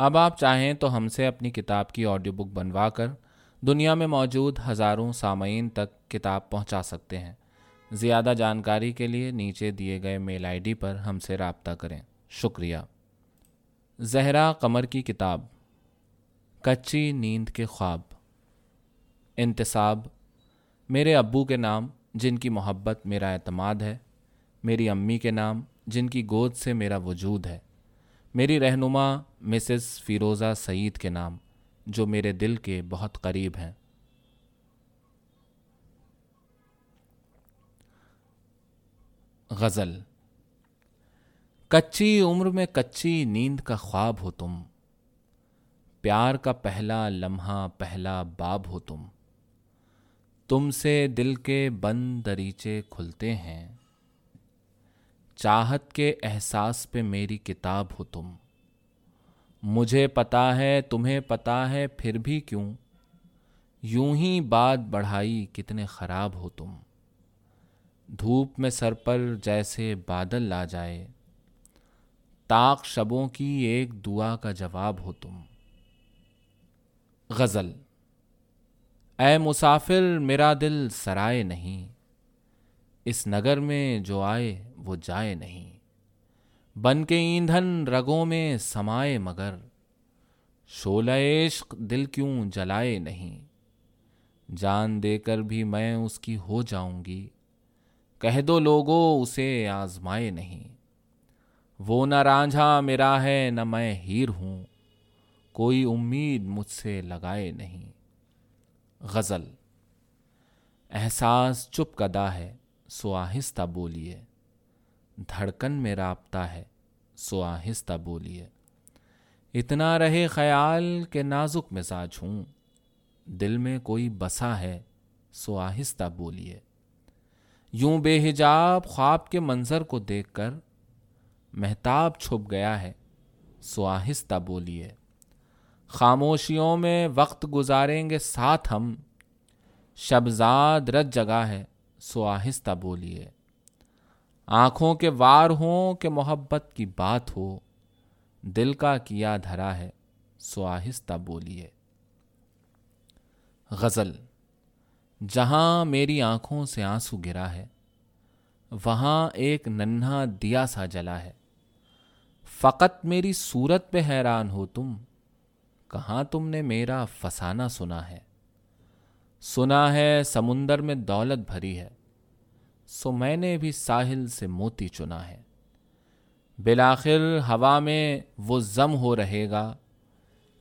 اب آپ چاہیں تو ہم سے اپنی کتاب کی آڈیو بک بنوا کر دنیا میں موجود ہزاروں سامعین تک کتاب پہنچا سکتے ہیں۔ زیادہ جانکاری کے لیے نیچے دیے گئے میل آئی ڈی پر ہم سے رابطہ کریں۔ شکریہ۔ زہرا قمر کی کتاب۔ کچی نیند کے خواب۔ انتصاب میرے ابو کے نام، جن کی محبت میرا اعتماد ہے۔ میری امی کے نام، جن کی گود سے میرا وجود ہے۔ میری رہنما مسز فیروزہ سعید کے نام، جو میرے دل کے بہت قریب ہیں۔ غزل، کچی عمر میں کچی نیند کا خواب ہو تم، پیار کا پہلا لمحہ پہلا باب ہو تم۔ تم سے دل کے بند دریچے کھلتے ہیں۔ چاہت کے احساس پہ میری کتاب ہو تم۔ مجھے پتا ہے، تمہیں پتا ہے، پھر بھی کیوں؟ یوں ہی بات بڑھائی کتنے خراب ہو تم۔ دھوپ میں سر پر جیسے بادل لا جائے۔ تاک شبوں کی ایک دعا کا جواب ہو تم۔ غزل۔ اے مسافر، میرا دل سرائے نہیں۔ اس نگر میں جو آئے وہ جائے نہیں۔ بن کے ایندھن رگوں میں سمائے مگر شولہ عشق دل کیوں جلائے نہیں۔ جان دے کر بھی میں اس کی ہو جاؤں گی، کہہ دو لوگو اسے آزمائے نہیں۔ وہ نہ رانجھا میرا ہے، نہ میں ہیر ہوں، کوئی امید مجھ سے لگائے نہیں۔ غزل۔ احساس چپ کدا ہے۔ سو آہستہ بولیے۔ دھڑکن میں رابطہ ہے سو آہستہ بولیے۔ اتنا رہے خیال کہ نازک مزاج ہوں۔ دل میں کوئی بسا ہے سو آہستہ بولیے۔ یوں بے حجاب خواب کے منظر کو دیکھ کر محتاب چھپ گیا ہے سو آہستہ بولیے۔ خاموشیوں میں وقت گزاریں گے ساتھ ہم۔ شبزاد رت جگہ ہے۔ سو آہستہ بولیے۔ آنکھوں کے وار ہوں کہ محبت کی بات ہو، دل کا کیا دھرا ہے سو آہستہ بولیے۔ غزل، جہاں میری آنکھوں سے آنسو گرا ہے، وہاں ایک ننھا دیا سا جلا ہے۔ فقط میری صورت پہ حیران ہو تم، کہاں تم نے میرا فسانہ سنا ہے؟ سنا ہے سمندر میں دولت بھری ہے۔ سو میں نے بھی ساحل سے موتی چنا ہے۔ بلاخر ہوا میں وہ زم ہو رہے گا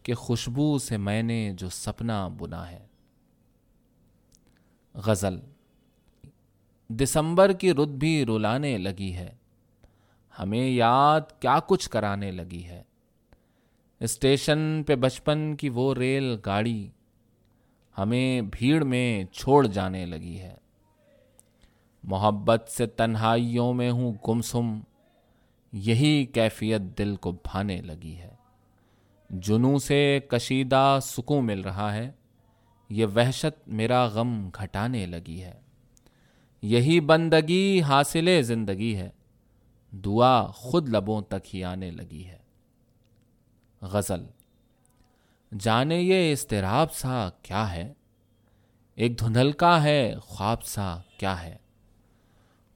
کہ خوشبو سے میں نے جو سپنا بنا ہے۔ غزل، دسمبر کی رت بھی رلانے لگی ہے۔ ہمیں یاد کیا کچھ کرانے لگی ہے۔ اسٹیشن پہ بچپن کی وہ ریل گاڑی ہمیں بھیڑ میں چھوڑ جانے لگی ہے۔ محبت سے تنہائیوں میں ہوں گمسم، یہی کیفیت دل کو بھانے لگی ہے۔ جنوں سے کشیدہ سکوں مل رہا ہے، یہ وحشت میرا غم گھٹانے لگی ہے۔ یہی بندگی حاصل زندگی ہے، دعا خود لبوں تک ہی آنے لگی ہے۔ غزل، جانے یہ اضطراب سا کیا ہے؟ ایک دھندلکا ہے، خواب سا کیا ہے؟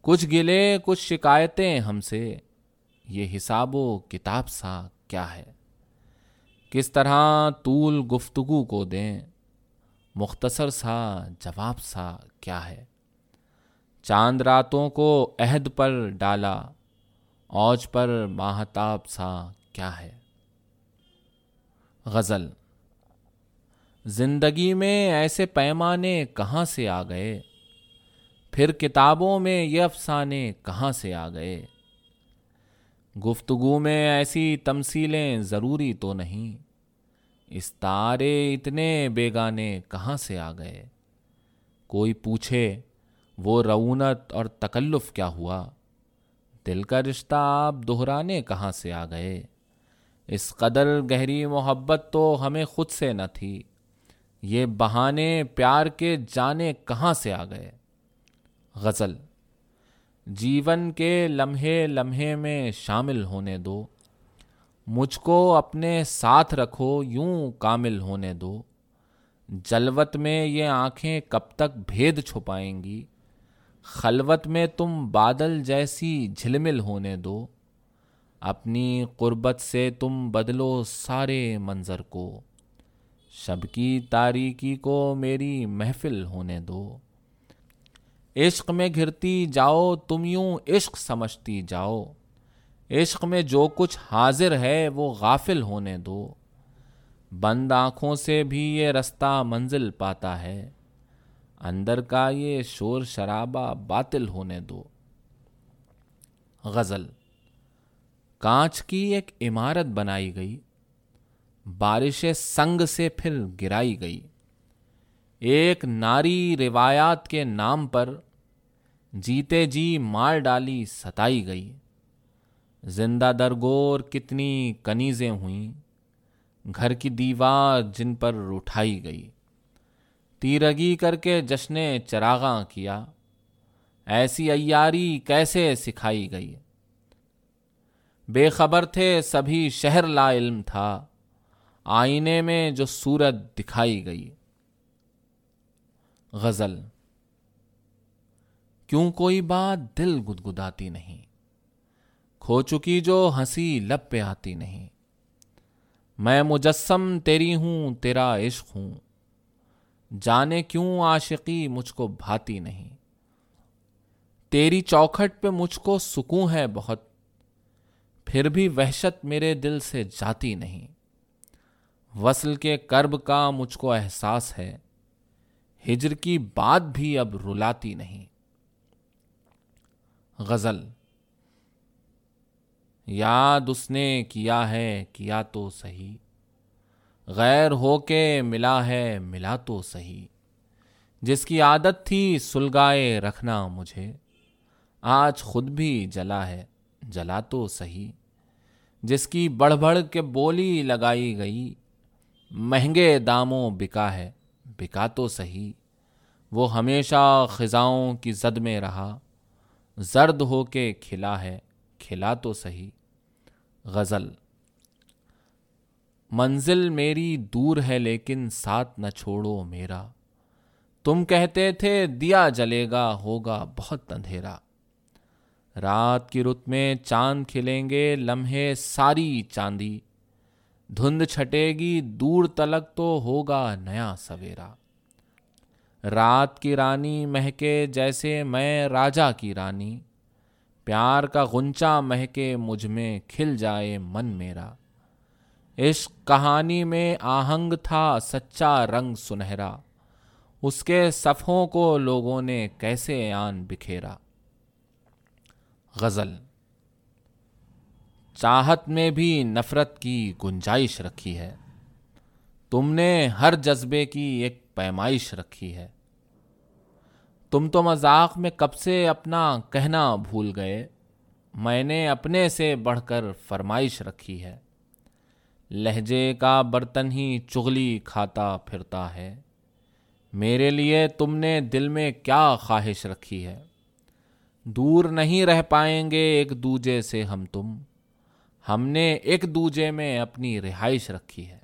کچھ گلے، کچھ شکایتیں ہم سے۔ یہ حساب و کتاب سا کیا ہے؟ کس طرح طول گفتگو کو دیں؟ مختصر سا جواب سا کیا ہے؟ چاند راتوں کو عہد پر ڈالا، اوج پر ماہتاب سا کیا ہے؟ غزل۔ زندگی میں ایسے پیمانے کہاں سے آ گئے؟ پھر کتابوں میں یہ افسانے کہاں سے آ گئے؟ گفتگو میں ایسی تمثیلیں ضروری تو نہیں۔ اس تارے اتنے بیگانے کہاں سے آ گئے؟ کوئی پوچھے، وہ رونت اور تکلف کیا ہوا؟ دل کا رشتہ آپ دہرانے کہاں سے آ گئے؟ اس قدر گہری محبت تو ہمیں خود سے نہ تھی۔ یہ بہانے پیار کے جانے کہاں سے آ گئے؟ غزل۔ جیون کے لمحے لمحے میں شامل ہونے دو۔ مجھ کو اپنے ساتھ رکھو، یوں کامل ہونے دو۔ جلوت میں یہ آنکھیں کب تک بھید چھپائیں گی؟ خلوت میں تم بادل جیسی جھلمل ہونے دو۔ اپنی قربت سے تم بدلو سارے منظر کو۔ شب کی تاریکی کو میری محفل ہونے دو۔ عشق میں گھرتی جاؤ، تم یوں عشق سمجھتی جاؤ۔ عشق میں جو کچھ حاضر ہے، وہ غافل ہونے دو۔ بند آنکھوں سے بھی یہ رستہ منزل پاتا ہے۔ اندر کا یہ شور شرابہ باطل ہونے دو۔ غزل، کانچ کی ایک عمارت بنائی گئی۔ بارش سنگ سے پھر گرائی گئی۔ ایک ناری روایات کے نام پر جیتے جی مار ڈالی ستائی گئی۔ زندہ درگور کتنی کنیزیں ہوئیں۔ گھر کی دیوار جن پر اٹھائی گئی۔ تیرگی کر کے جشن چراغاں کیا۔ ایسی ایاری کیسے سکھائی گئی۔ بے خبر تھے سبھی شہر لا علم تھا۔ آئینے میں جو صورت دکھائی گئی۔ غزل۔ کیوں کوئی بات دل گدگداتی نہیں؟ کھو چکی جو ہنسی لب پہ آتی نہیں۔ میں مجسم تیری ہوں، تیرا عشق ہوں۔ جانے کیوں عاشقی مجھ کو بھاتی نہیں؟ تیری چوکھٹ پہ مجھ کو سکون ہے بہت۔ پھر بھی وحشت میرے دل سے جاتی نہیں۔ وصل کے کرب کا مجھ کو احساس ہے۔ ہجر کی بات بھی اب رلاتی نہیں۔ غزل۔ یاد اس نے کیا ہے، کیا تو صحیح۔ غیر ہو کے ملا ہے، ملا تو صحیح۔ جس کی عادت تھی سلگائے رکھنا مجھے، آج خود بھی جلا ہے، جلا تو صحیح۔ جس کی بڑھ بڑھ کے بولی لگائی گئی، مہنگے داموں بکا ہے۔ بکا تو صحیح۔ وہ ہمیشہ خزاؤں کی زد میں رہا۔ زرد ہو کے کھلا ہے، کھلا تو صحیح۔ غزل منزل میری دور ہے لیکن ساتھ نہ چھوڑو میرا۔ تم کہتے تھے دیا جلے گا، ہوگا بہت اندھیرا۔ رات کی رت میں چاند کھلیں گے، لمحے ساری چاندی۔ دھند چھٹے گی دور تلک تو ہوگا نیا سویرا۔ رات کی رانی مہکے جیسے میں راجا کی رانی۔ پیار کا غنچا مہکے مجھ میں کھل جائے من میرا۔ عشق کہانی میں آہنگ تھا سچا رنگ سنہرا۔ اس کے صفوں کو لوگوں نے کیسے آن بکھیرا۔ غزل چاہت میں بھی نفرت کی گنجائش رکھی ہے۔ تم نے ہر جذبے کی ایک پیمائش رکھی ہے۔ تم تو مذاق میں کب سے اپنا کہنا بھول گئے۔ میں نے اپنے سے بڑھ کر فرمائش رکھی ہے۔ لہجے کا برتن ہی چغلی کھاتا پھرتا ہے۔ میرے لیے تم نے دل میں کیا خواہش رکھی ہے۔ دور نہیں رہ پائیں گے ایک دوجے سے ہم تم۔ ہم نے ایک دوجے میں اپنی رہائش رکھی ہے۔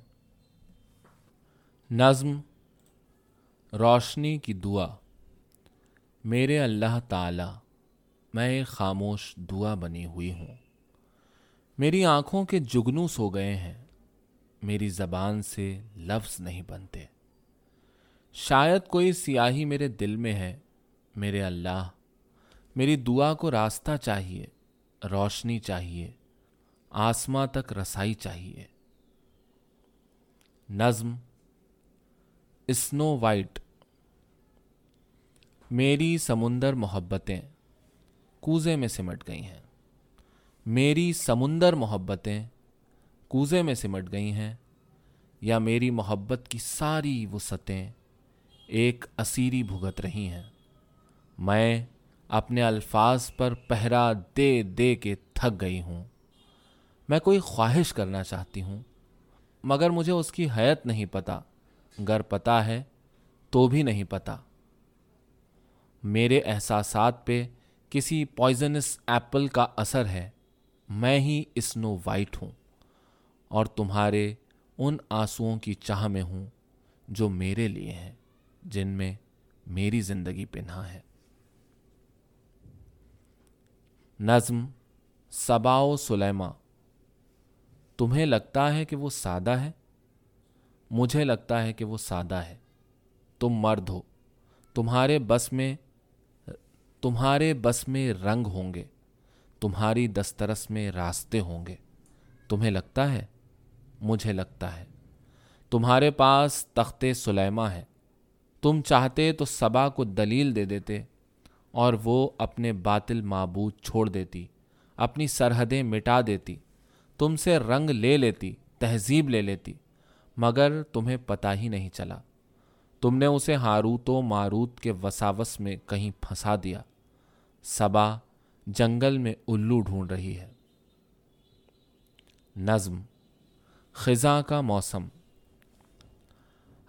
نظم، روشنی کی دعا۔ میرے اللہ تعالی، میں ایک خاموش دعا بنی ہوئی ہوں۔ میری آنکھوں کے جگنو سو گئے ہیں۔ میری زبان سے لفظ نہیں بنتے۔ شاید کوئی سیاہی میرے دل میں ہے۔ میرے اللہ، میری دعا کو راستہ چاہیے، روشنی چاہیے۔ آسماں تک رسائی چاہیے۔ نظم اسنو وائٹ میری سمندر محبتیں کوزے میں سمٹ گئی ہیں۔ میری سمندر محبتیں کوزے میں سمٹ گئی ہیں۔ یا میری محبت کی ساری وسعتیں ایک اسیری بھگت رہی ہیں۔ میں اپنے الفاظ پر پہرا دے دے کے تھک گئی ہوں۔ میں کوئی خواہش کرنا چاہتی ہوں، مگر مجھے اس کی حیت نہیں پتا۔ گر پتا ہے تو بھی نہیں پتا۔ میرے احساسات پہ کسی پوائزنس ایپل کا اثر ہے۔ میں ہی اسنو وائٹ ہوں اور تمہارے ان آنسوؤں کی چاہ میں ہوں جو میرے لیے ہیں، جن میں میری زندگی پنہا ہے۔ نظم سباؤ سلیما تمہیں لگتا ہے کہ وہ سادہ ہے؟ مجھے لگتا ہے کہ وہ سادہ ہے۔ تم مرد ہو۔ تمہارے بس میں، تمہارے بس میں رنگ ہوں گے۔ تمہاری دسترس میں راستے ہوں گے۔ تمہیں لگتا ہے؟ مجھے لگتا ہے۔ تمہارے پاس تخت سلیما ہے۔ تم چاہتے تو سبا کو دلیل دے دیتے اور وہ اپنے باطل معبود چھوڑ دیتی، اپنی سرحدیں مٹا دیتی۔ تم سے رنگ لے لیتی، تہذیب لے لیتی، مگر تمہیں پتا ہی نہیں چلا۔ تم نے اسے ہاروت و ماروت کے وساوس میں کہیں پھنسا دیا۔ سبا جنگل میں الو ڈھونڈ رہی ہے۔ نظم، خزاں کا موسم۔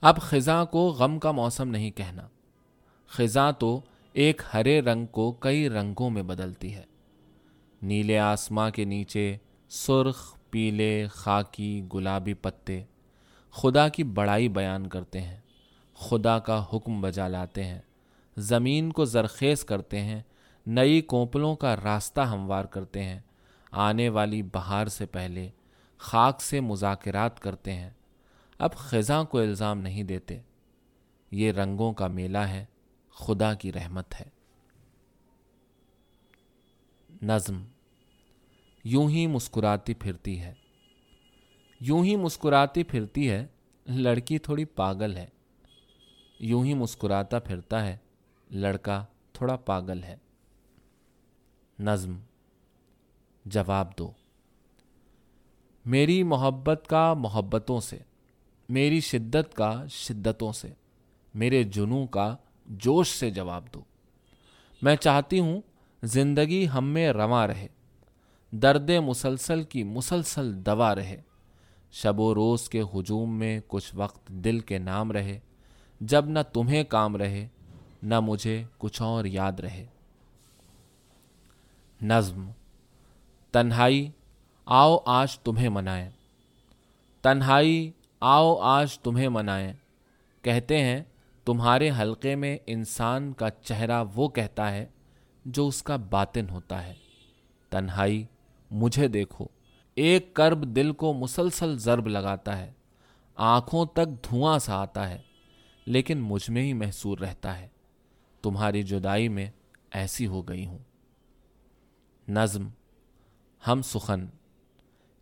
اب خزاں کو غم کا موسم نہیں کہنا۔ خزاں تو ایک ہرے رنگ کو کئی رنگوں میں بدلتی ہے۔ نیلے آسماں کے نیچے سرخ، پیلے، خاکی، گلابی پتے خدا کی بڑائی بیان کرتے ہیں، خدا کا حکم بجا لاتے ہیں، زمین کو زرخیز کرتے ہیں، نئی کوپلوں کا راستہ ہموار کرتے ہیں، آنے والی بہار سے پہلے خاک سے مذاکرات کرتے ہیں۔ اب خزاں کو الزام نہیں دیتے، یہ رنگوں کا میلہ ہے، خدا کی رحمت ہے۔ نظم یوں ہی مسکراتی پھرتی ہے۔ یوں ہی مسکراتی پھرتی ہے، لڑکی تھوڑی پاگل ہے۔ یوں ہی مسکراتا پھرتا ہے، لڑکا تھوڑا پاگل ہے۔ نظم، جواب دو۔ میری محبت کا محبتوں سے، میری شدت کا شدتوں سے، میرے جنوں کا جوش سے جواب دو۔ میں چاہتی ہوں زندگی ہم میں رواں رہے۔ درد مسلسل کی مسلسل دوا رہے۔ شب و روز کے ہجوم میں کچھ وقت دل کے نام رہے۔ جب نہ تمہیں کام رہے، نہ مجھے کچھ اور یاد رہے۔ نظم تنہائی آؤ آج تمہیں منائیں۔ تنہائی آؤ آج تمہیں منائیں۔ کہتے ہیں، تمہارے حلقے میں انسان کا چہرہ وہ کہتا ہے جو اس کا باطن ہوتا ہے۔ تنہائی مجھے دیکھو۔ ایک کرب دل کو مسلسل ضرب لگاتا ہے۔ آنکھوں تک دھواں سا آتا ہے، لیکن مجھ میں ہی محسور رہتا ہے۔ تمہاری جدائی میں ایسی ہو گئی ہوں۔ نظم۔ ہم سخن۔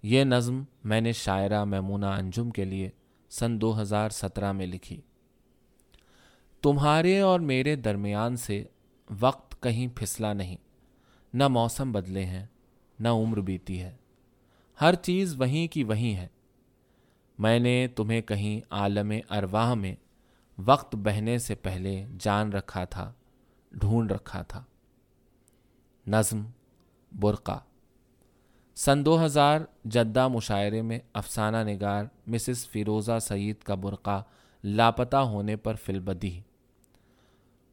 یہ نظم میں نے شاعرہ میمونہ انجم کے لیے سن دو ہزار سترہ میں لکھی۔ تمہارے اور میرے درمیان سے وقت کہیں پھسلا نہیں، نہ موسم بدلے ہیں نہ عمر بیتی ہے۔ ہر چیز وہیں کی وہیں ہے۔ میں نے تمہیں کہیں عالم ارواہ میں وقت بہنے سے پہلے جان رکھا تھا، ڈھونڈ رکھا تھا۔ نظم، برقع۔ سن دو ہزار جدہ مشاعرے میں افسانہ نگار مسز فیروزہ سعید کا برقع لاپتہ ہونے پر فلبدی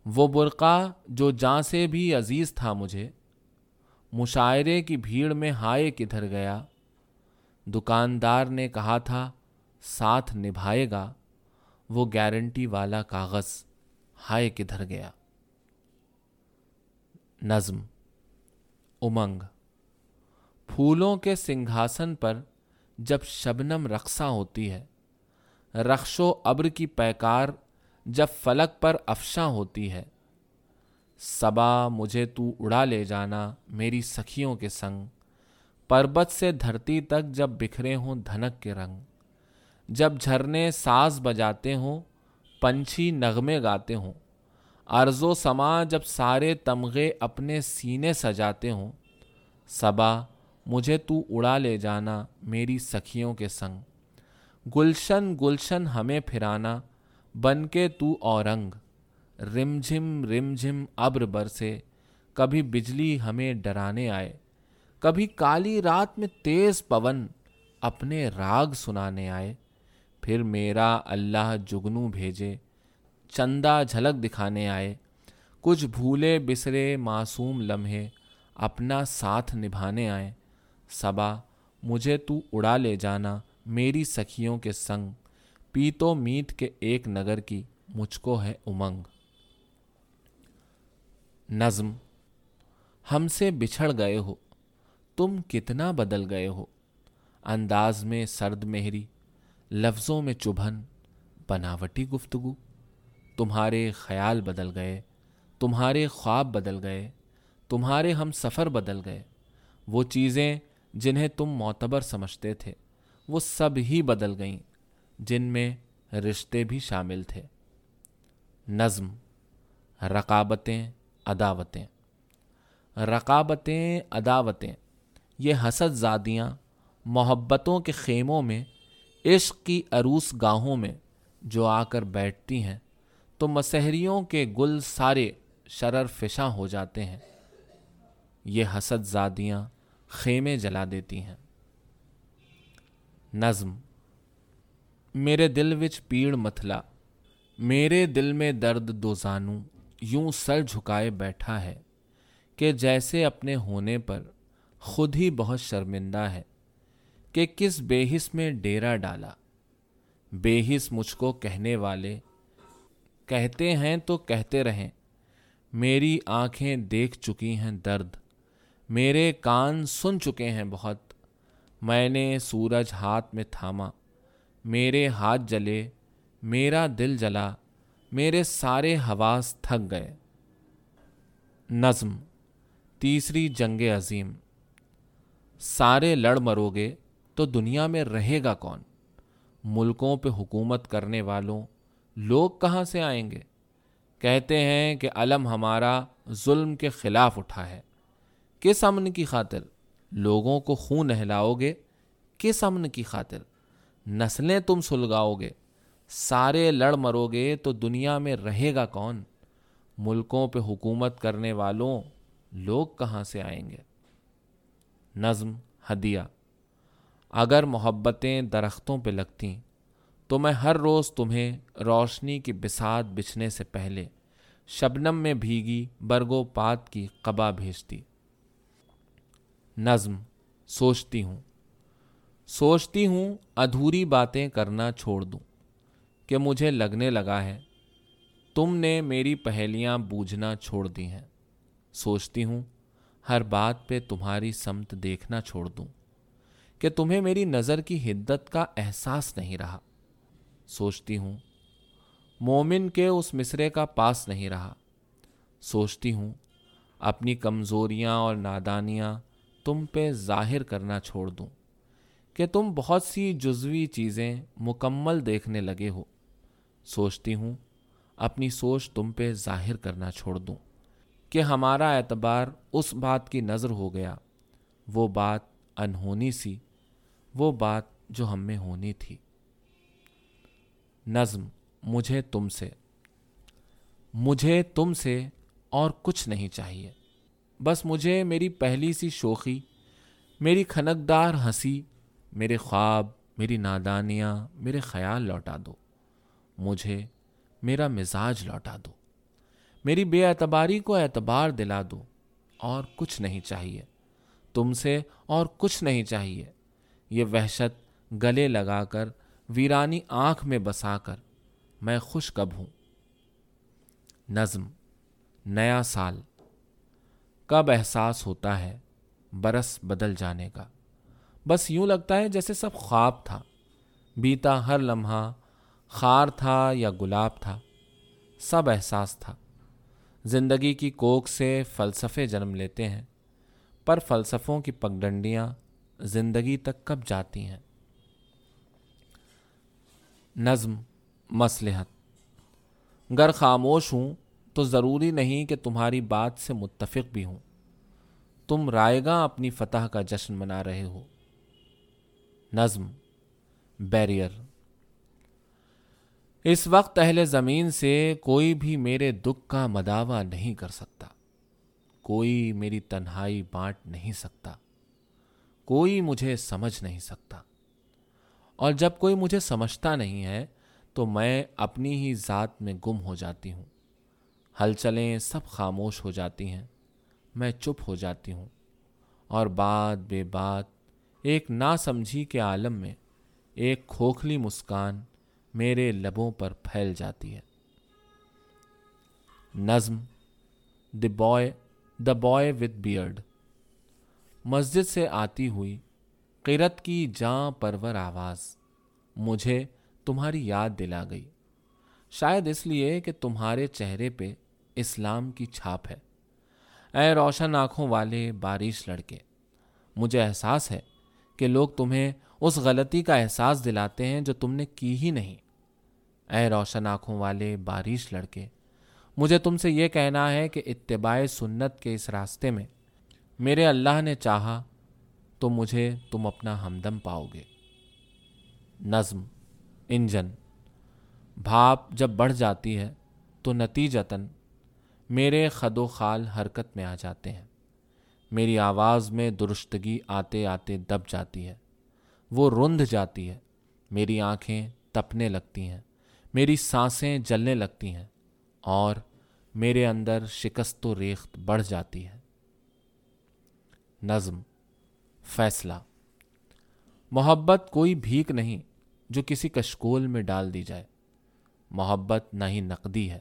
وہ برقع جو جاں سے بھی عزیز تھا مجھے مشاعرے کی بھیڑ میں ہائے کدھر گیا؟ دکاندار نے کہا تھا، ساتھ نبھائے گا، وہ گارنٹی والا کاغذ ہائے کدھر گیا؟ نظم، امنگ، پھولوں کے سنگھاسن پر جب شبنم رقصہ ہوتی ہے رخش و ابر کی پیکار جب فلک پر افشاں ہوتی ہے صبا مجھے تو اڑا لے جانا میری سکھیوں کے سنگ۔ پربت سے دھرتی تک جب بکھرے ہوں دھنک کے رنگ۔ جب جھرنے ساز بجاتے ہوں، پنچھی نغمے گاتے ہوں۔ ارض و سما جب سارے تمغے اپنے سینے سجاتے ہوں۔ صبا مجھے تو اڑا لے جانا میری سکھیوں کے سنگ۔ گلشن گلشن ہمیں پھرانا، بن کے تو اورنگ۔ رم جھم رم جھم ابر برسے، کبھی بجلی ہمیں ڈرانے آئے، کبھی کالی رات میں تیز پون اپنے راگ سنانے آئے، پھر میرا اللہ جگنو بھیجے، چندہ جھلک دکھانے آئے، کچھ بھولے بسرے معصوم لمحے اپنا ساتھ نبھانے آئے صبا مجھے تو اڑا لے جانا میری سکھیوں کے سنگ، پیتو میت کے ایک نگر کی مجھ کو ہے امنگ۔ نظم۔ ہم سے بچھڑ گئے ہو، تم کتنا بدل گئے ہو۔ انداز میں سرد مہری، لفظوں میں چبھن، بناوٹی گفتگو۔ تمہارے خیال بدل گئے، تمہارے خواب بدل گئے، تمہارے ہم سفر بدل گئے۔ وہ چیزیں جنہیں تم معتبر سمجھتے تھے، وہ سب ہی بدل گئیں، جن میں رشتے بھی شامل تھے۔ نظم، رقابتیں عداوتیں۔ رقابتیں، عداوتیں۔ یہ حسد زادیاں محبتوں کے خیموں میں، عشق کی عروس گاہوں میں جو آ کر بیٹھتی ہیں، تو مسحریوں کے گل سارے شرر فشاں ہو جاتے ہیں۔ یہ حسد زادیاں خیمے جلا دیتی ہیں۔ نظم۔ میرے دل وچ پیڑ متھلا، میرے دل میں درد دو زانو یوں سر جھکائے بیٹھا ہے کہ جیسے اپنے ہونے پر خود ہی بہت شرمندہ ہے کہ کس بے حس میں ڈیرا ڈالا۔ بے حس مجھ کو کہنے والے، کہتے ہیں تو کہتے رہیں، میری آنکھیں دیکھ چکی ہیں درد، میرے کان سن چکے ہیں بہت، میں نے سورج ہاتھ میں تھاما، میرے ہاتھ جلے، میرا دل جلا۔ میرے سارے حواس تھک گئے۔ نظم، تیسری جنگ عظیم۔ سارے لڑ مرو گے تو دنیا میں رہے گا کون؟ ملکوں پہ حکومت کرنے والوں، لوگ کہاں سے آئیں گے؟ کہتے ہیں کہ علم ہمارا ظلم کے خلاف اٹھا ہے۔ کس امن کی خاطر؟ لوگوں کو خون نہلاؤ گے؟ کس امن کی خاطر؟ نسلیں تم سلگاؤ گے۔ سارے لڑ مرو گے تو دنیا میں رہے گا کون؟ ملکوں پہ حکومت کرنے والوں لوگ کہاں سے آئیں گے؟ نظم، ہدیہ۔ اگر محبتیں درختوں پہ لگتیں، تو میں ہر روز تمہیں روشنی کی بسات بچھنے سے پہلے شبنم میں بھیگی برگو پات کی قبا بھیجتی۔ نظم، سوچتی ہوں۔ سوچتی ہوں ادھوری باتیں کرنا چھوڑ دوں۔ کہ مجھے لگنے لگا ہے، تم نے میری پہلیاں بوجھنا چھوڑ دی ہیں۔ سوچتی ہوں، ہر بات پہ تمہاری سمت دیکھنا چھوڑ دوں۔ کہ تمہیں میری نظر کی حدت کا احساس نہیں رہا۔ سوچتی ہوں، مومن کے اس مصرے کا پاس نہیں رہا۔ سوچتی ہوں، اپنی کمزوریاں اور نادانیاں تم پہ ظاہر کرنا چھوڑ دوں۔ کہ تم بہت سی جزوی چیزیں مکمل دیکھنے لگے ہو۔ سوچتی ہوں، اپنی سوچ تم پہ ظاہر کرنا چھوڑ دوں کہ ہمارا اعتبار اس بات کی نظر ہو گیا۔ وہ بات انہونی سی، وہ بات جو ہم میں ہونی تھی۔ نظم، مجھے تم سے۔ مجھے تم سے اور کچھ نہیں چاہیے۔ بس مجھے میری پہلی سی شوخی، میری کھنکدار ہنسی، میرے خواب، میری نادانیاں، میرے خیال لوٹا دو۔ مجھے میرا مزاج لوٹا دو۔ میری بے اعتباری کو اعتبار دلا دو۔ اور کچھ نہیں چاہیے۔ تم سے اور کچھ نہیں چاہیے۔ یہ وحشت گلے لگا کر ویرانی آنکھ میں بسا کر میں خوش کب ہوں۔ نظم، نیا سال۔ کب احساس ہوتا ہے برس بدل جانے کا۔ بس یوں لگتا ہے جیسے سب خواب تھا۔ بیتا ہر لمحہ خار تھا یا گلاب تھا، سب احساس تھا۔ زندگی کی کوک سے فلسفے جنم لیتے ہیں، پر فلسفوں کی پگڈنڈیاں زندگی تک کب جاتی ہیں؟ نظم مسلحت گر خاموش ہوں تو ضروری نہیں کہ تمہاری بات سے متفق بھی ہوں۔ تم رائے گا اپنی فتح کا جشن منا رہے ہو۔ نظم، بیریئر۔ اس وقت اہل زمین سے کوئی بھی میرے دکھ کا مداوع نہیں کر سکتا۔ کوئی میری تنہائی بانٹ نہیں سکتا۔ کوئی مجھے سمجھ نہیں سکتا۔ اور جب کوئی مجھے سمجھتا نہیں ہے، تو میں اپنی ہی ذات میں گم ہو جاتی ہوں۔ ہلچلیں سب خاموش ہو جاتی ہیں۔ میں چپ ہو جاتی ہوں۔ اور بات بے بات، ایک نا سمجھی کے عالم میں، ایک کھوکھلی مسکان میرے لبوں پر پھیل جاتی ہے۔ نظم the boy the boy with beard مسجد سے آتی ہوئی قرت کی جاں پرور آواز مجھے تمہاری یاد دلا گئی۔ شاید اس لیے کہ تمہارے چہرے پہ اسلام کی چھاپ ہے۔ اے روشن آنکھوں والے بارش لڑکے، مجھے احساس ہے کہ لوگ تمہیں اس غلطی کا احساس دلاتے ہیں جو تم نے کی ہی نہیں۔ اے روشن آنکھوں والے بارش لڑکے، مجھے تم سے یہ کہنا ہے کہ اتباع سنت کے اس راستے میں میرے اللہ نے چاہا تو مجھے تم اپنا ہمدم پاؤ گے۔ نظم، انجن، بھاپ جب بڑھ جاتی ہے تو نتیجتاً میرے خد و خال حرکت میں آ جاتے ہیں۔ میری آواز میں درستگی آتے آتے دب جاتی ہے۔ وہ رند جاتی ہے، میری آنکھیں تپنے لگتی ہیں۔ میری سانسیں جلنے لگتی ہیں اور میرے اندر شکست و ریخت بڑھ جاتی ہے۔ نظم، فیصلہ۔ محبت کوئی بھیک نہیں جو کسی کشکول میں ڈال دی جائے۔ محبت نہ ہی نقدی ہے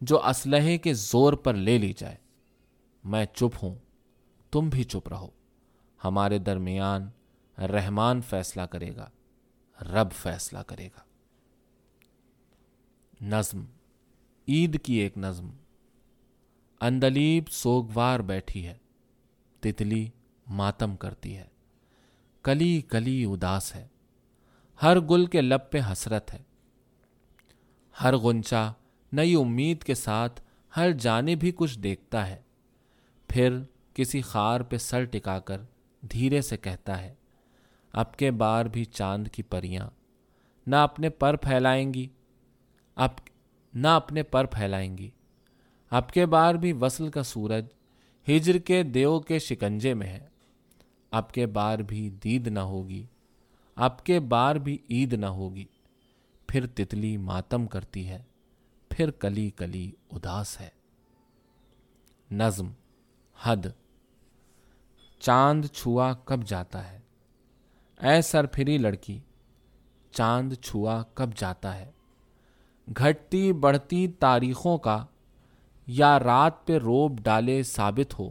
جو اسلحے کے زور پر لے لی جائے۔ میں چپ ہوں، تم بھی چپ رہو۔ ہمارے درمیان رحمان فیصلہ کرے گا، رب فیصلہ کرے گا۔ نظم، عید کی ایک نظم۔ اندلیب سوگوار بیٹھی ہے، تتلی ماتم کرتی ہے۔ کلی کلی اداس ہے، ہر گل کے لب پہ حسرت ہے۔ ہر گنچا نئی امید کے ساتھ ہر جانے بھی کچھ دیکھتا ہے۔ پھر کسی خار پہ سر ٹکا کر دھیرے سے کہتا ہے، اب کے بار بھی چاند کی پریاں، نہ اپنے پر پھیلائیں گی۔ اب نہ اپنے پر پھیلائیں گی۔ اب کے بار بھی وصل کا سورج ہجر کے دیو کے شکنجے میں ہے۔ اب کے بار بھی دید نہ ہوگی۔ اب کے بار بھی عید نہ ہوگی۔ پھر تتلی ماتم کرتی ہے۔ پھر کلی کلی اداس ہے۔ نظم، حد۔ چاند چھوا کب جاتا ہے؟ اے سر پھری لڑکی، چاند چھوا کب جاتا ہے؟ گھٹتی بڑھتی تاریخوں کا، یا رات پہ روب ڈالے ثابت ہو،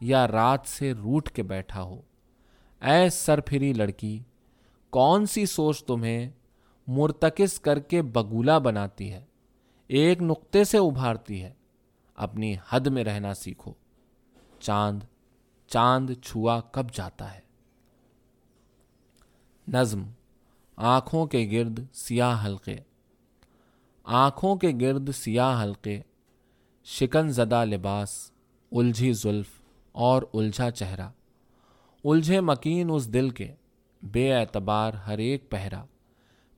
یا رات سے روٹ کے بیٹھا ہو۔ اے سر پھری لڑکی، کون سی سوچ تمہیں مرتکز کر کے بگولا بناتی ہے؟ ایک نقطے سے ابھارتی ہے، اپنی حد میں رہنا سیکھو۔ چاند چاند چھوا کب جاتا ہے؟ نظم، آنکھوں کے گرد سیاہ حلقے۔ آنکھوں کے گرد سیاہ حلقے، شکن زدہ لباس، الجھی زلف اور الجھا چہرہ۔ الجھے مکین اس دل کے، بے اعتبار ہر ایک پہرا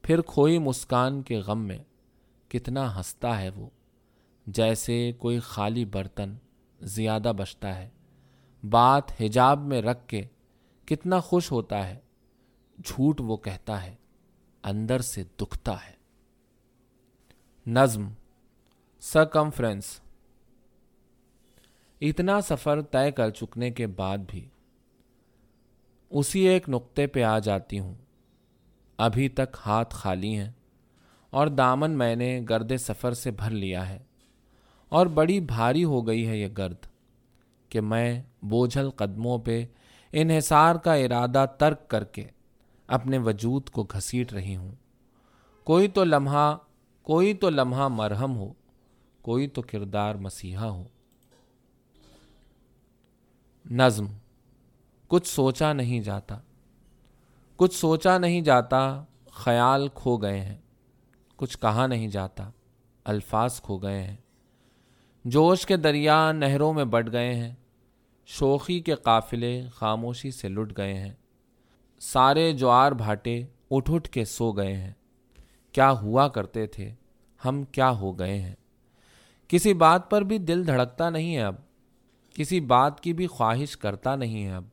پھر کھوئی مسکان کے غم میں، کتنا ہنستا ہے وہ۔ جیسے کوئی خالی برتن زیادہ بچتا ہے۔ بات حجاب میں رکھ کے کتنا خوش ہوتا ہے۔ جھوٹ وہ کہتا ہے، اندر سے دکھتا ہے۔ نظم سرکمفرنس اتنا سفر طے کر چکنے کے بعد بھی اسی ایک نقطے پہ آ جاتی ہوں۔ ابھی تک ہاتھ خالی ہیں اور دامن میں نے گرد سفر سے بھر لیا ہے اور بڑی بھاری ہو گئی ہے یہ گرد کہ میں بوجھل قدموں پہ انحصار کا ارادہ ترک کر کے اپنے وجود کو گھسیٹ رہی ہوں۔ کوئی تو لمحہ کوئی تو لمحہ مرہم ہو، کوئی تو کردار مسیحا ہو۔ نظم، کچھ سوچا نہیں جاتا۔ کچھ سوچا نہیں جاتا، خیال کھو گئے ہیں۔ کچھ کہا نہیں جاتا، الفاظ کھو گئے ہیں۔ جوش کے دریا نہروں میں بٹ گئے ہیں۔ شوخی کے قافلے خاموشی سے لٹ گئے ہیں۔ سارے جوار بھاٹے اٹھ اٹھ کے سو گئے ہیں۔ کیا ہوا کرتے تھے؟ ہم کیا ہو گئے ہیں؟ کسی بات پر بھی دل دھڑکتا نہیں ہے اب۔ کسی بات کی بھی خواہش کرتا نہیں ہے اب۔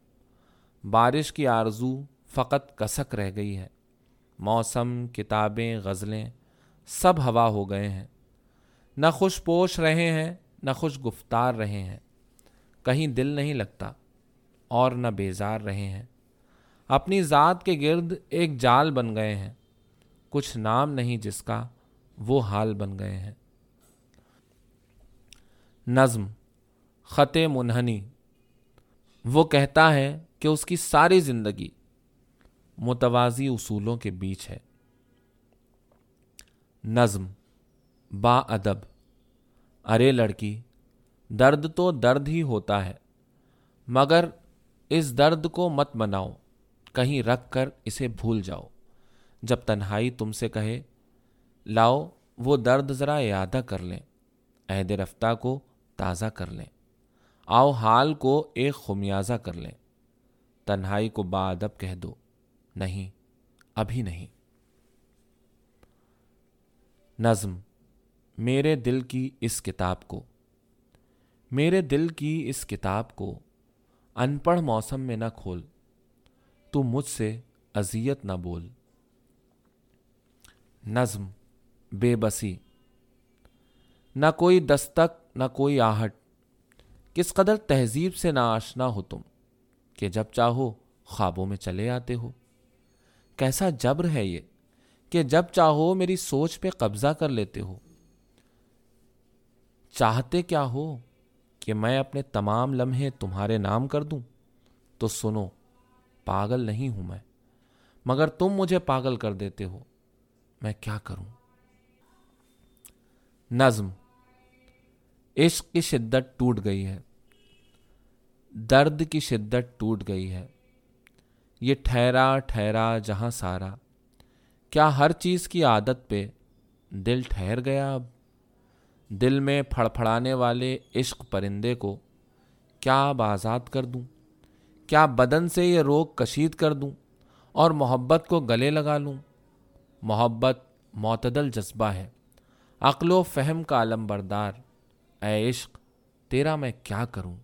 بارش کی آرزو فقط کسک رہ گئی ہے۔ موسم، کتابیں، غزلیں سب ہوا ہو گئے ہیں۔ نہ خوش پوش رہے ہیں، نہ خوش گفتار رہے ہیں۔ کہیں دل نہیں لگتا اور نہ بیزار رہے ہیں۔ اپنی ذات کے گرد ایک جال بن گئے ہیں۔ کچھ نام نہیں جس کا وہ حال بن گئے ہیں۔ نظم، خط منہنی وہ کہتا ہے کہ اس کی ساری زندگی متوازی اصولوں کے بیچ ہے۔ نظم، با ادب۔ ارے لڑکی، درد تو درد ہی ہوتا ہے، مگر اس درد کو مت بناؤ کہیں رکھ کر اسے بھول جاؤ۔ جب تنہائی تم سے کہے، لاؤ وہ درد ذرا یادہ کر لیں، عہد رفتہ کو تازہ کر لیں، آؤ حال کو ایک خمیازہ کر لیں۔ تنہائی کو با ادب کہہ دو، نہیں، ابھی نہیں۔ نظم، میرے دل کی اس کتاب کو۔ میرے دل کی اس کتاب کو۔ ان پڑھ موسم میں نہ کھول، تو مجھ سے اذیت نہ بول۔ نظم، بے بسی۔ نہ کوئی دستک، نہ کوئی آہٹ۔ کس قدر تہذیب سے نہ آشنا ہو تم کہ جب چاہو خوابوں میں چلے آتے ہو۔ کیسا جبر ہے یہ کہ جب چاہو میری سوچ پہ قبضہ کر لیتے ہو۔ چاہتے کیا ہو کہ میں اپنے تمام لمحے تمہارے نام کر دوں؟ تو سنو، پاگل نہیں ہوں میں، مگر تم مجھے پاگل کر دیتے ہو۔ میں کیا کروں؟ نظم۔ عشق کی شدت ٹوٹ گئی ہے۔ درد کی شدت ٹوٹ گئی ہے۔ یہ ٹھہرا ٹھہرا جہاں سارا۔ کیا ہر چیز کی عادت پہ دل ٹھہر گیا اب؟ دل میں پھڑ پھڑانے والے عشق پرندے کو کیا اب آزاد کر دوں؟ کیا بدن سے یہ روگ کشید کر دوں اور محبت کو گلے لگا لوں؟ محبت، معتدل جذبہ ہے۔ عقل و فہم کا علم بردار اے عشق، تیرا میں کیا کروں؟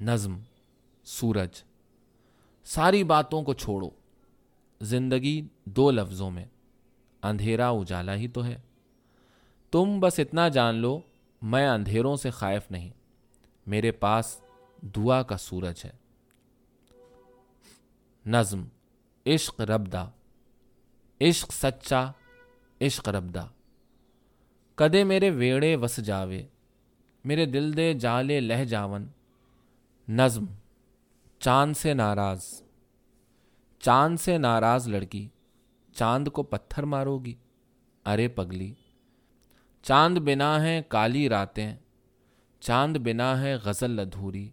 نظم، سورج۔ ساری باتوں کو چھوڑو۔ زندگی دو لفظوں میں، اندھیرا اجالا ہی تو ہے۔ تم بس اتنا جان لو، میں اندھیروں سے خائف نہیں۔ میرے پاس دعا کا سورج ہے۔ نظم، عشق ربدہ عشق سچا، عشق ربدہ کدے میرے ویڑے وس جاوے، میرے دل دے جالے لہ جاون۔ نظم، چاند سے ناراض۔ چاند سے ناراض لڑکی، چاند کو پتھر مارو گی ارے پگلی۔ چاند بنا ہے کالی راتیں، چاند بنا ہے غزل ادھوری،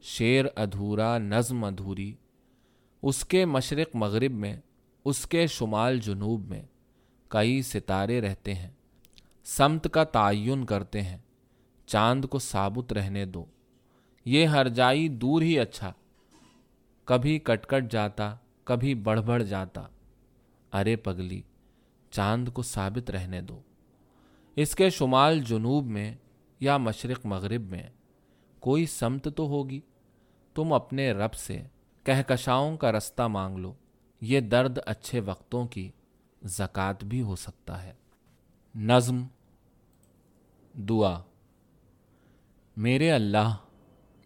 شیر ادھورا، نظم ادھوری۔ اس کے مشرق مغرب میں اس کے شمال جنوب میں کئی ستارے رہتے ہیں۔ سمت کا تعین کرتے ہیں۔ چاند کو ثابت رہنے دو۔ یہ ہر جائی دور ہی اچھا۔ کبھی کٹ کٹ جاتا، کبھی بڑھ بڑھ جاتا۔ ارے پگلی، چاند کو ثابت رہنے دو۔ اس کے شمال جنوب میں یا مشرق مغرب میں کوئی سمت تو ہوگی؟ تم اپنے رب سے کہکشاؤں کا رستہ مانگ لو۔ یہ درد اچھے وقتوں کی زکوٰۃ بھی ہو سکتا ہے۔ نظم، دعا، میرے اللہ،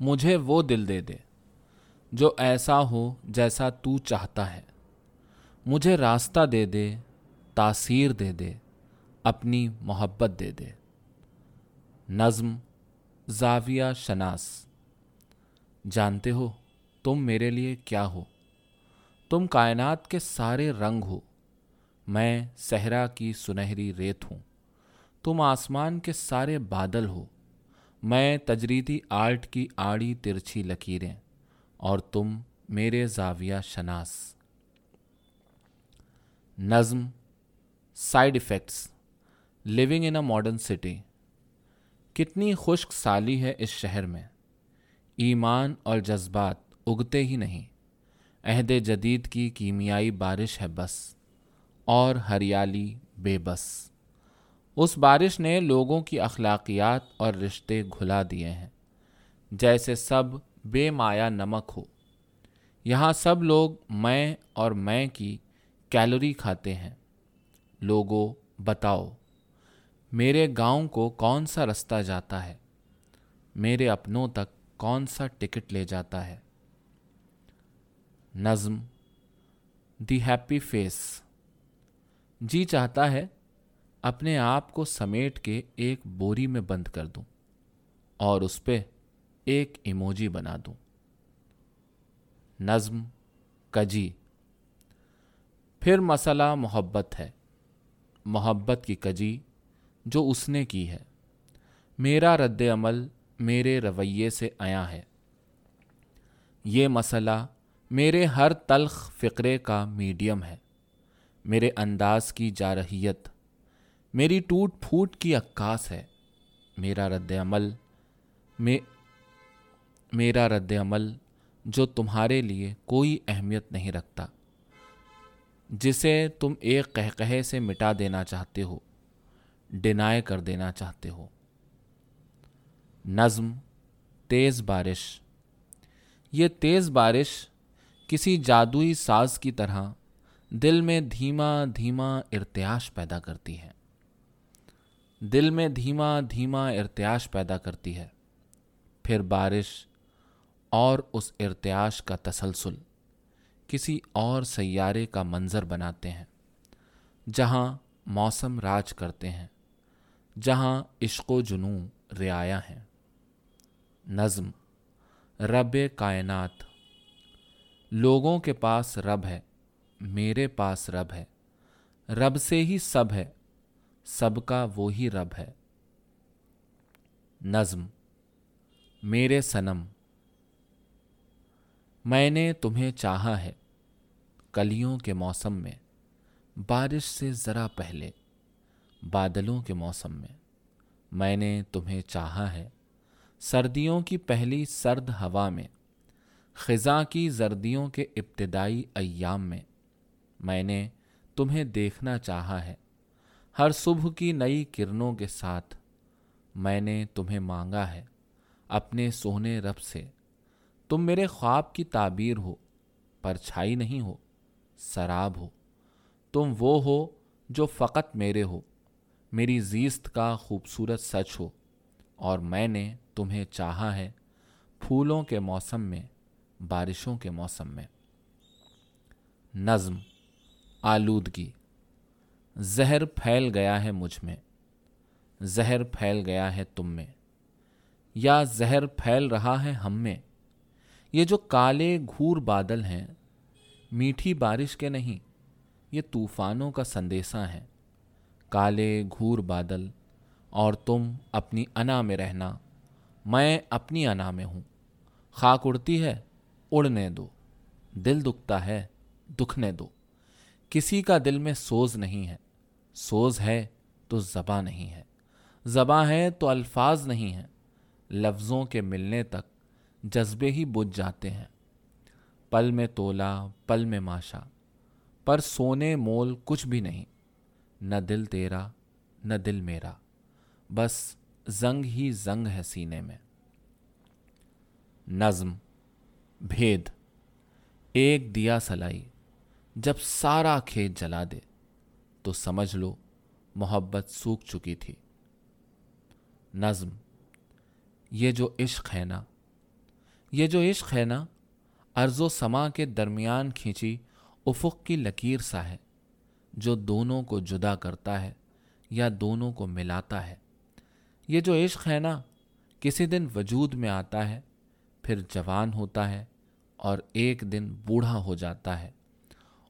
مجھے وہ دل دے دے جو ایسا ہو جیسا تو چاہتا ہے۔ مجھے راستہ دے دے، تاثیر دے دے، اپنی محبت دے دے۔ نظم، زاویہ شناس۔ جانتے ہو تم میرے لیے کیا ہو؟ تم کائنات کے سارے رنگ ہو۔ میں صحرا کی سنہری ریت ہوں۔ تم آسمان کے سارے بادل ہو۔ میں تجریدی آرٹ کی آڑی ترچھی لکیریں۔ اور تم میرے زاویہ شناس۔ نظم۔ Side effects living in a modern city. کتنی خشک سالی ہے اس شہر میں۔ ایمان اور جذبات اگتے ہی نہیں۔ عہد جدید کی کیمیائی بارش ہے بس، اور ہریالی بے بس۔ اس بارش نے لوگوں کی اخلاقیات اور رشتے گھلا دیے ہیں۔ جیسے سب بے مایا نمک ہو۔ یہاں سب لوگ میں اور میں کی کیلوری کھاتے ہیں۔ لوگوں بتاؤ، میرے گاؤں کو کون سا رستہ جاتا ہے؟ میرے اپنوں تک کون سا ٹکٹ لے جاتا ہے؟ نظم، دی ہیپی فیس۔ جی چاہتا ہے اپنے آپ کو سمیٹ کے ایک بوری میں بند کر دوں اور اس پہ ایک ایموجی بنا دوں۔ نظم، کجی۔ پھر مسئلہ محبت ہے۔ محبت کی کجی جو اس نے کی ہے۔ میرا رد عمل میرے رویے سے آیا ہے۔ یہ مسئلہ میرے ہر تلخ فقرے کا میڈیم ہے۔ میرے انداز کی جارحیت میری ٹوٹ پھوٹ کی عکاس ہے۔ میرا رد عمل۔ میرا رد عمل جو تمہارے لیے کوئی اہمیت نہیں رکھتا۔ جسے تم ایک قہقہے سے مٹا دینا چاہتے ہو۔ ڈینائے کر دینا چاہتے ہو۔ نظم، تیز بارش۔ یہ تیز بارش کسی جادوئی ساز کی طرح دل میں دھیما دھیما ارتیاش پیدا کرتی ہے۔ دل میں دھیما دھیما ارتیاش پیدا کرتی ہے۔ پھر بارش اور اس ارتیاش کا تسلسل کسی اور سیارے کا منظر بناتے ہیں، جہاں موسم راج کرتے ہیں، جہاں عشق و جنوں رعایا ہیں۔ نظم، رب کائنات۔ لوگوں کے پاس رب ہے، میرے پاس رب ہے۔ رب سے ہی سب ہے، سب کا وہی رب ہے۔ نظم، میرے صنم، میں نے تمہیں چاہا ہے کلیوں کے موسم میں، بارش سے ذرا پہلے، بادلوں کے موسم میں۔ میں نے تمہیں چاہا ہے سردیوں کی پہلی سرد ہوا میں۔ خزاں کی زردیوں کے ابتدائی ایام میں۔ میں نے تمہیں دیکھنا چاہا ہے۔ ہر صبح کی نئی کرنوں کے ساتھ میں نے تمہیں مانگا ہے اپنے سونے رب سے۔ تم میرے خواب کی تعبیر ہو، پرچھائی نہیں ہو، سراب ہو۔ تم وہ ہو جو فقط میرے ہو۔ میری زیست کا خوبصورت سچ ہو۔ اور میں نے تمہیں چاہا ہے پھولوں کے موسم میں بارشوں کے موسم میں۔ نظم، آلودگی۔ زہر پھیل گیا ہے مجھ میں۔ زہر پھیل گیا ہے تم میں۔ یا زہر پھیل رہا ہے ہم میں۔ یہ جو کالے گھور بادل ہیں، میٹھی بارش کے نہیں، یہ طوفانوں کا سندیسہ ہیں۔ کالے گھور بادل، اور تم اپنی انا میں رہنا۔ میں اپنی انا میں ہوں۔ خاک اڑتی ہے اڑنے دو۔ دل دکھتا ہے، دکھنے دو۔ کسی کا دل میں سوز نہیں ہے۔ سوز ہے تو زباں نہیں ہے۔ زباں ہے تو الفاظ نہیں ہیں۔ لفظوں کے ملنے تک جذبے ہی بجھ جاتے ہیں۔ پل میں تولا، پل میں ماشا۔ پر سونے مول کچھ بھی نہیں۔ نہ دل تیرا، نہ دل میرا۔ بس زنگ ہی زنگ ہے سینے میں۔ نظم۔ بھید۔ ایک دیا سلائی جب سارا کھیت جلا دے تو سمجھ لو محبت سوکھ چکی تھی۔ نظم، یہ جو عشق ہے نا، یہ جو عشق ہے نا، عرض و سما کے درمیان کھینچی افق کی لکیر سا ہے، جو دونوں کو جدا کرتا ہے یا دونوں کو ملاتا ہے۔ یہ جو عشق ہے نا، کسی دن وجود میں آتا ہے پھر جوان ہوتا ہے اور ایک دن بوڑھا ہو جاتا ہے۔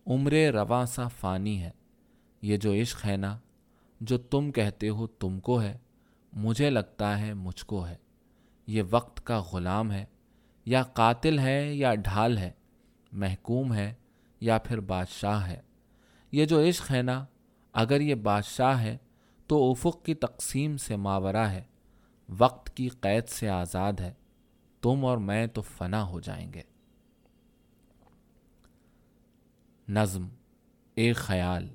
عمر رواں سا فانی ہے۔ یہ جو عشق ہے نا، جو تم کہتے ہو تم کو ہے، مجھے لگتا ہے مجھ کو ہے۔ یہ وقت کا غلام ہے، یا قاتل ہے یا ڈھال ہے، محکوم ہے یا پھر بادشاہ ہے۔ یہ جو عشق ہے نا، اگر یہ بادشاہ ہے تو افق کی تقسیم سے ماورہ ہے۔ وقت کی قید سے آزاد ہے۔ تم اور میں تو فنا ہو جائیں گے۔ نظم، اے خیال،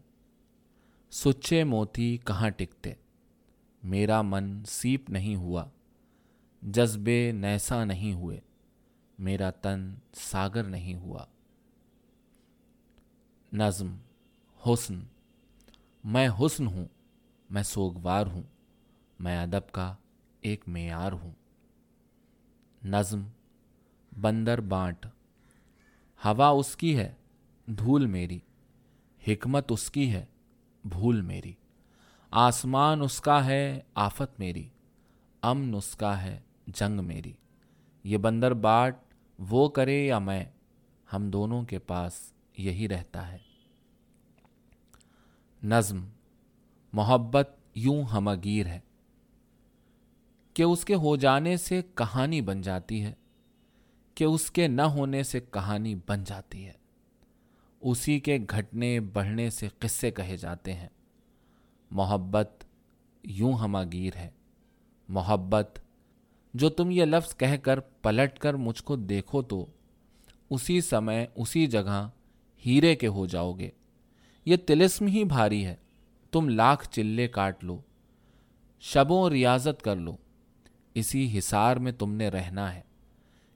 سچے موتی کہاں ٹکتے؟ میرا من سیپ نہیں ہوا، جذبے نیسا نہیں ہوئے، میرا تن ساگر نہیں ہوا۔ نظم، حسن، میں حسن ہوں، میں سوگوار ہوں، میں ادب کا ایک معیار ہوں۔ نظم، بندر بانٹ۔ ہوا اس کی ہے، دھول میری۔ حکمت اس کی ہے، بھول میری۔ آسمان اس کا ہے، آفت میری۔ امن اس کا ہے، جنگ میری۔ یہ بندر بانٹ، وہ کرے یا میں؟ ہم دونوں کے پاس یہی رہتا ہے۔ نظم، محبت یوں ہمگیر ہے۔ کہ اس کے ہو جانے سے کہانی بن جاتی ہے، کہ اس کے نہ ہونے سے کہانی بن جاتی ہے۔ اسی کے گھٹنے بڑھنے سے قصے کہے جاتے ہیں۔ محبت یوں ہمہ گیر ہے۔ محبت، جو تم یہ لفظ کہہ کر پلٹ کر مجھ کو دیکھو تو اسی سمے، اسی جگہ ہیرے کے ہو جاؤ گے۔ یہ تلسم ہی بھاری ہے۔ تم لاکھ چلے کاٹ لو، شبوں ریاضت کر لو۔ اسی حصار میں تم نے رہنا ہے۔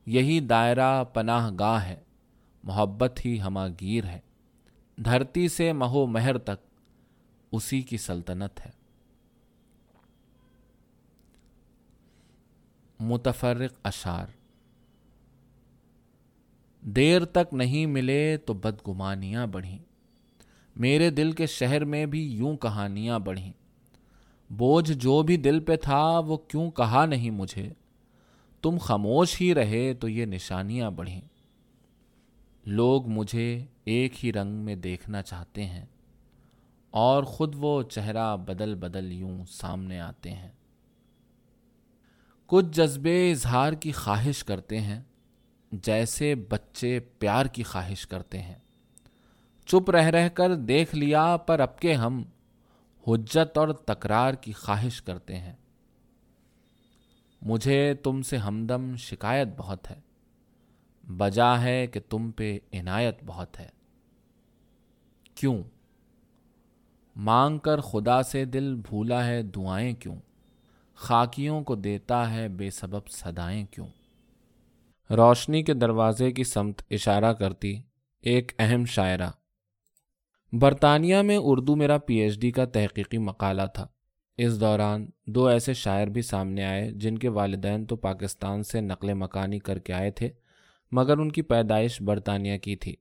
یہی دائرہ پناہ گاہ ہے۔ محبت ہی ہما گیر ہے۔ دھرتی سے مہو مہر تک اسی کی سلطنت ہے۔ متفرق اشعار۔ دیر تک نہیں ملے تو بدگمانیاں بڑھیں۔ میرے دل کے شہر میں بھی یوں کہانیاں بڑھیں۔ بوجھ جو بھی دل پہ تھا وہ کیوں کہا نہیں مجھے؟ تم خاموش ہی رہے تو یہ نشانیاں بڑھیں۔ لوگ مجھے ایک ہی رنگ میں دیکھنا چاہتے ہیں اور خود وہ چہرہ بدل بدل یوں سامنے آتے ہیں۔ کچھ جذبے اظہار کی خواہش کرتے ہیں، جیسے بچے پیار کی خواہش کرتے ہیں۔ چپ رہ رہ کر دیکھ لیا پر اب کے ہم حجت اور تکرار کی خواہش کرتے ہیں۔ مجھے تم سے ہمدم شکایت بہت ہے۔ بجا ہے کہ تم پہ عنایت بہت ہے۔ کیوں؟ مانگ کر خدا سے دل بھولا ہے دعائیں کیوں؟ خاکیوں کو دیتا ہے بے سبب صدائیں کیوں؟ روشنی کے دروازے کی سمت اشارہ کرتی ایک اہم شاعرہ۔ برطانیہ میں اردو میرا پی ایچ ڈی کا تحقیقی مقالہ تھا۔ اس دوران دو ایسے شاعر بھی سامنے آئے جن کے والدین تو پاکستان سے نقل مکانی کر کے آئے تھے، مگر ان کی پیدائش برطانیہ کی تھی۔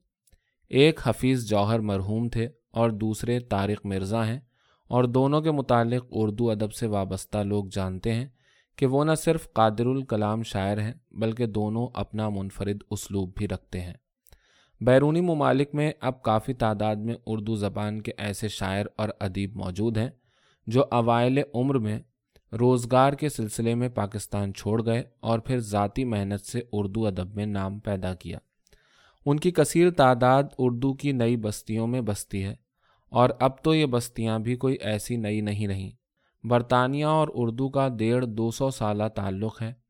ایک حفیظ جوہر مرحوم تھے اور دوسرے طارق مرزا ہیں، اور دونوں کے متعلق اردو ادب سے وابستہ لوگ جانتے ہیں کہ وہ نہ صرف قادر الکلام شاعر ہیں، بلکہ دونوں اپنا منفرد اسلوب بھی رکھتے ہیں۔ بیرونی ممالک میں اب کافی تعداد میں اردو زبان کے ایسے شاعر اور ادیب موجود ہیں جو اوائل عمر میں روزگار کے سلسلے میں پاکستان چھوڑ گئے اور پھر ذاتی محنت سے اردو ادب میں نام پیدا کیا۔ ان کی کثیر تعداد اردو کی نئی بستیوں میں بستی ہے اور اب تو یہ بستیاں بھی کوئی ایسی نئی نہیں رہیں۔ برطانیہ اور اردو کا ڈیڑھ دو سو سالہ تعلق ہے۔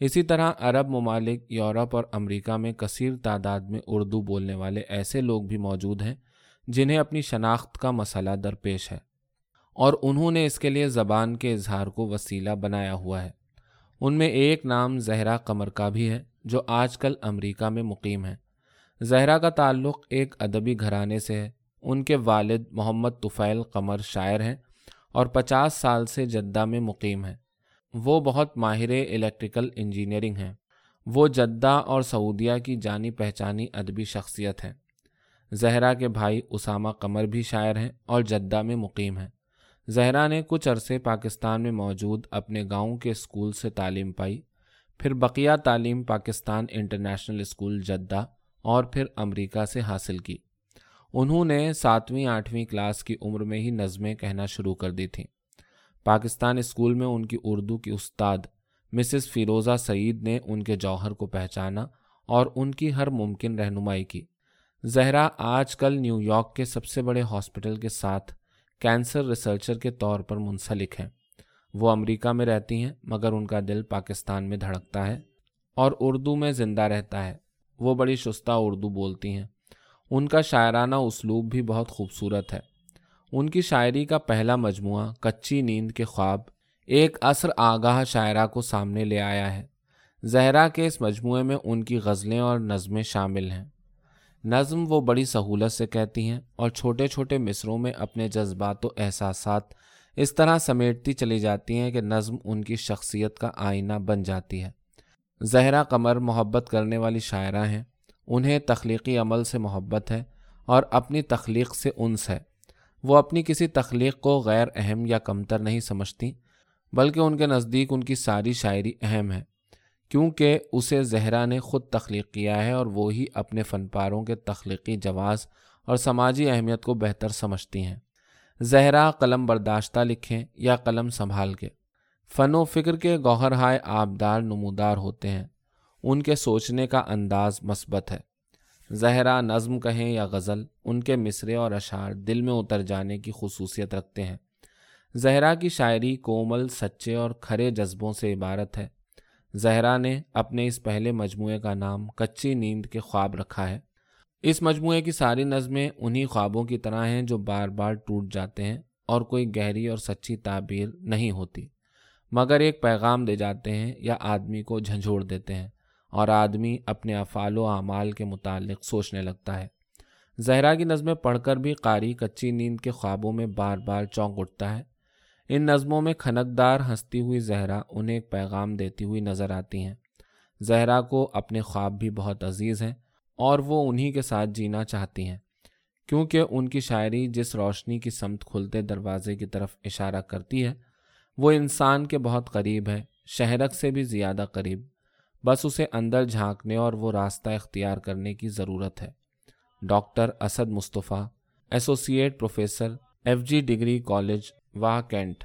اسی طرح عرب ممالک، یورپ اور امریکہ میں کثیر تعداد میں اردو بولنے والے ایسے لوگ بھی موجود ہیں جنہیں اپنی شناخت کا مسئلہ درپیش ہے اور انہوں نے اس کے لیے زبان کے اظہار کو وسیلہ بنایا ہوا ہے۔ ان میں ایک نام زہرا قمر کا بھی ہے جو آج کل امریکہ میں مقیم ہے۔ زہرا کا تعلق ایک ادبی گھرانے سے ہے۔ ان کے والد محمد طفیل قمر شاعر ہیں اور پچاس سال سے جدہ میں مقیم ہیں۔ وہ بہت ماہر الیکٹریکل انجینئرنگ ہیں۔ وہ جدہ اور سعودیہ کی جانی پہچانی ادبی شخصیت ہیں۔ زہرا کے بھائی اسامہ قمر بھی شاعر ہیں اور جدہ میں مقیم ہیں۔ زہرا نے کچھ عرصے پاکستان میں موجود اپنے گاؤں کے اسکول سے تعلیم پائی، پھر بقیہ تعلیم پاکستان انٹرنیشنل اسکول جدہ اور پھر امریکہ سے حاصل کی۔ انہوں نے ساتویں آٹھویں کلاس کی عمر میں ہی نظمیں کہنا شروع کر دی تھیں۔ پاکستان اسکول میں ان کی اردو کی استاد مسز فیروزہ سعید نے ان کے جوہر کو پہچانا اور ان کی ہر ممکن رہنمائی کی۔ زہرا، آج کل نیو یارک کے سب سے بڑے ہاسپٹل کے ساتھ کینسر ریسرچر کے طور پر منسلک ہیں۔ وہ امریکہ میں رہتی ہیں، مگر ان کا دل پاکستان میں دھڑکتا ہے اور اردو میں زندہ رہتا ہے۔ وہ بڑی شستہ اردو بولتی ہیں۔ ان کا شاعرانہ اسلوب بھی بہت خوبصورت ہے۔ ان کی شاعری کا پہلا مجموعہ کچی نیند کے خواب ایک اثر آگاہ شاعرہ کو سامنے لے آیا ہے۔ زہرا کے اس مجموعے میں ان کی غزلیں اور نظمیں شامل ہیں۔ نظم وہ بڑی سہولت سے کہتی ہیں اور چھوٹے چھوٹے مصروں میں اپنے جذبات و احساسات اس طرح سمیٹتی چلی جاتی ہیں کہ نظم ان کی شخصیت کا آئینہ بن جاتی ہے۔ زہرا قمر محبت کرنے والی شاعرہ ہیں۔ انہیں تخلیقی عمل سے محبت ہے اور اپنی تخلیق سے انس ہے۔ وہ اپنی کسی تخلیق کو غیر اہم یا کمتر نہیں سمجھتی، بلکہ ان کے نزدیک ان کی ساری شاعری اہم ہے، کیونکہ اسے زہرا نے خود تخلیق کیا ہے اور وہی اپنے فن پاروں کے تخلیقی جواز اور سماجی اہمیت کو بہتر سمجھتی ہیں۔ زہرا قلم برداشتہ لکھیں یا قلم سنبھال کے۔ فن و فکر کے گوہر ہائے آبدار نمودار ہوتے ہیں، ان کے سوچنے کا انداز مثبت ہے۔ زہرا، نظم کہیں یا غزل، ان کے مصرے اور اشعار دل میں اتر جانے کی خصوصیت رکھتے ہیں۔ زہرا کی شاعری کومل، سچے اور کھرے جذبوں سے عبارت ہے۔ زہرا نے اپنے اس پہلے مجموعے کا نام کچی نیند کے خواب رکھا ہے۔ اس مجموعے کی ساری نظمیں انہی خوابوں کی طرح ہیں جو بار بار ٹوٹ جاتے ہیں اور کوئی گہری اور سچی تعبیر نہیں ہوتی، مگر ایک پیغام دے جاتے ہیں یا آدمی کو جھنجھوڑ دیتے ہیں۔ اور آدمی اپنے افعال و اعمال کے متعلق سوچنے لگتا ہے۔ زہرا کی نظمیں پڑھ کر بھی قاری کچی نیند کے خوابوں میں بار بار چونک اٹھتا ہے۔ ان نظموں میں کھنکدار ہنستی ہوئی زہرا انہیں ایک پیغام دیتی ہوئی نظر آتی ہیں۔ زہرا کو اپنے خواب بھی بہت عزیز ہیں اور وہ انہی کے ساتھ جینا چاہتی ہیں۔ کیونکہ ان کی شاعری جس روشنی کی سمت کھلتے دروازے کی طرف اشارہ کرتی ہے، وہ انسان کے بہت قریب ہے، شہرک سے بھی زیادہ قریب۔ بس اسے اندر جھانکنے اور وہ راستہ اختیار کرنے کی ضرورت ہے۔ Doctor Asad Mustafa associate professor, F G degree college Wah cantt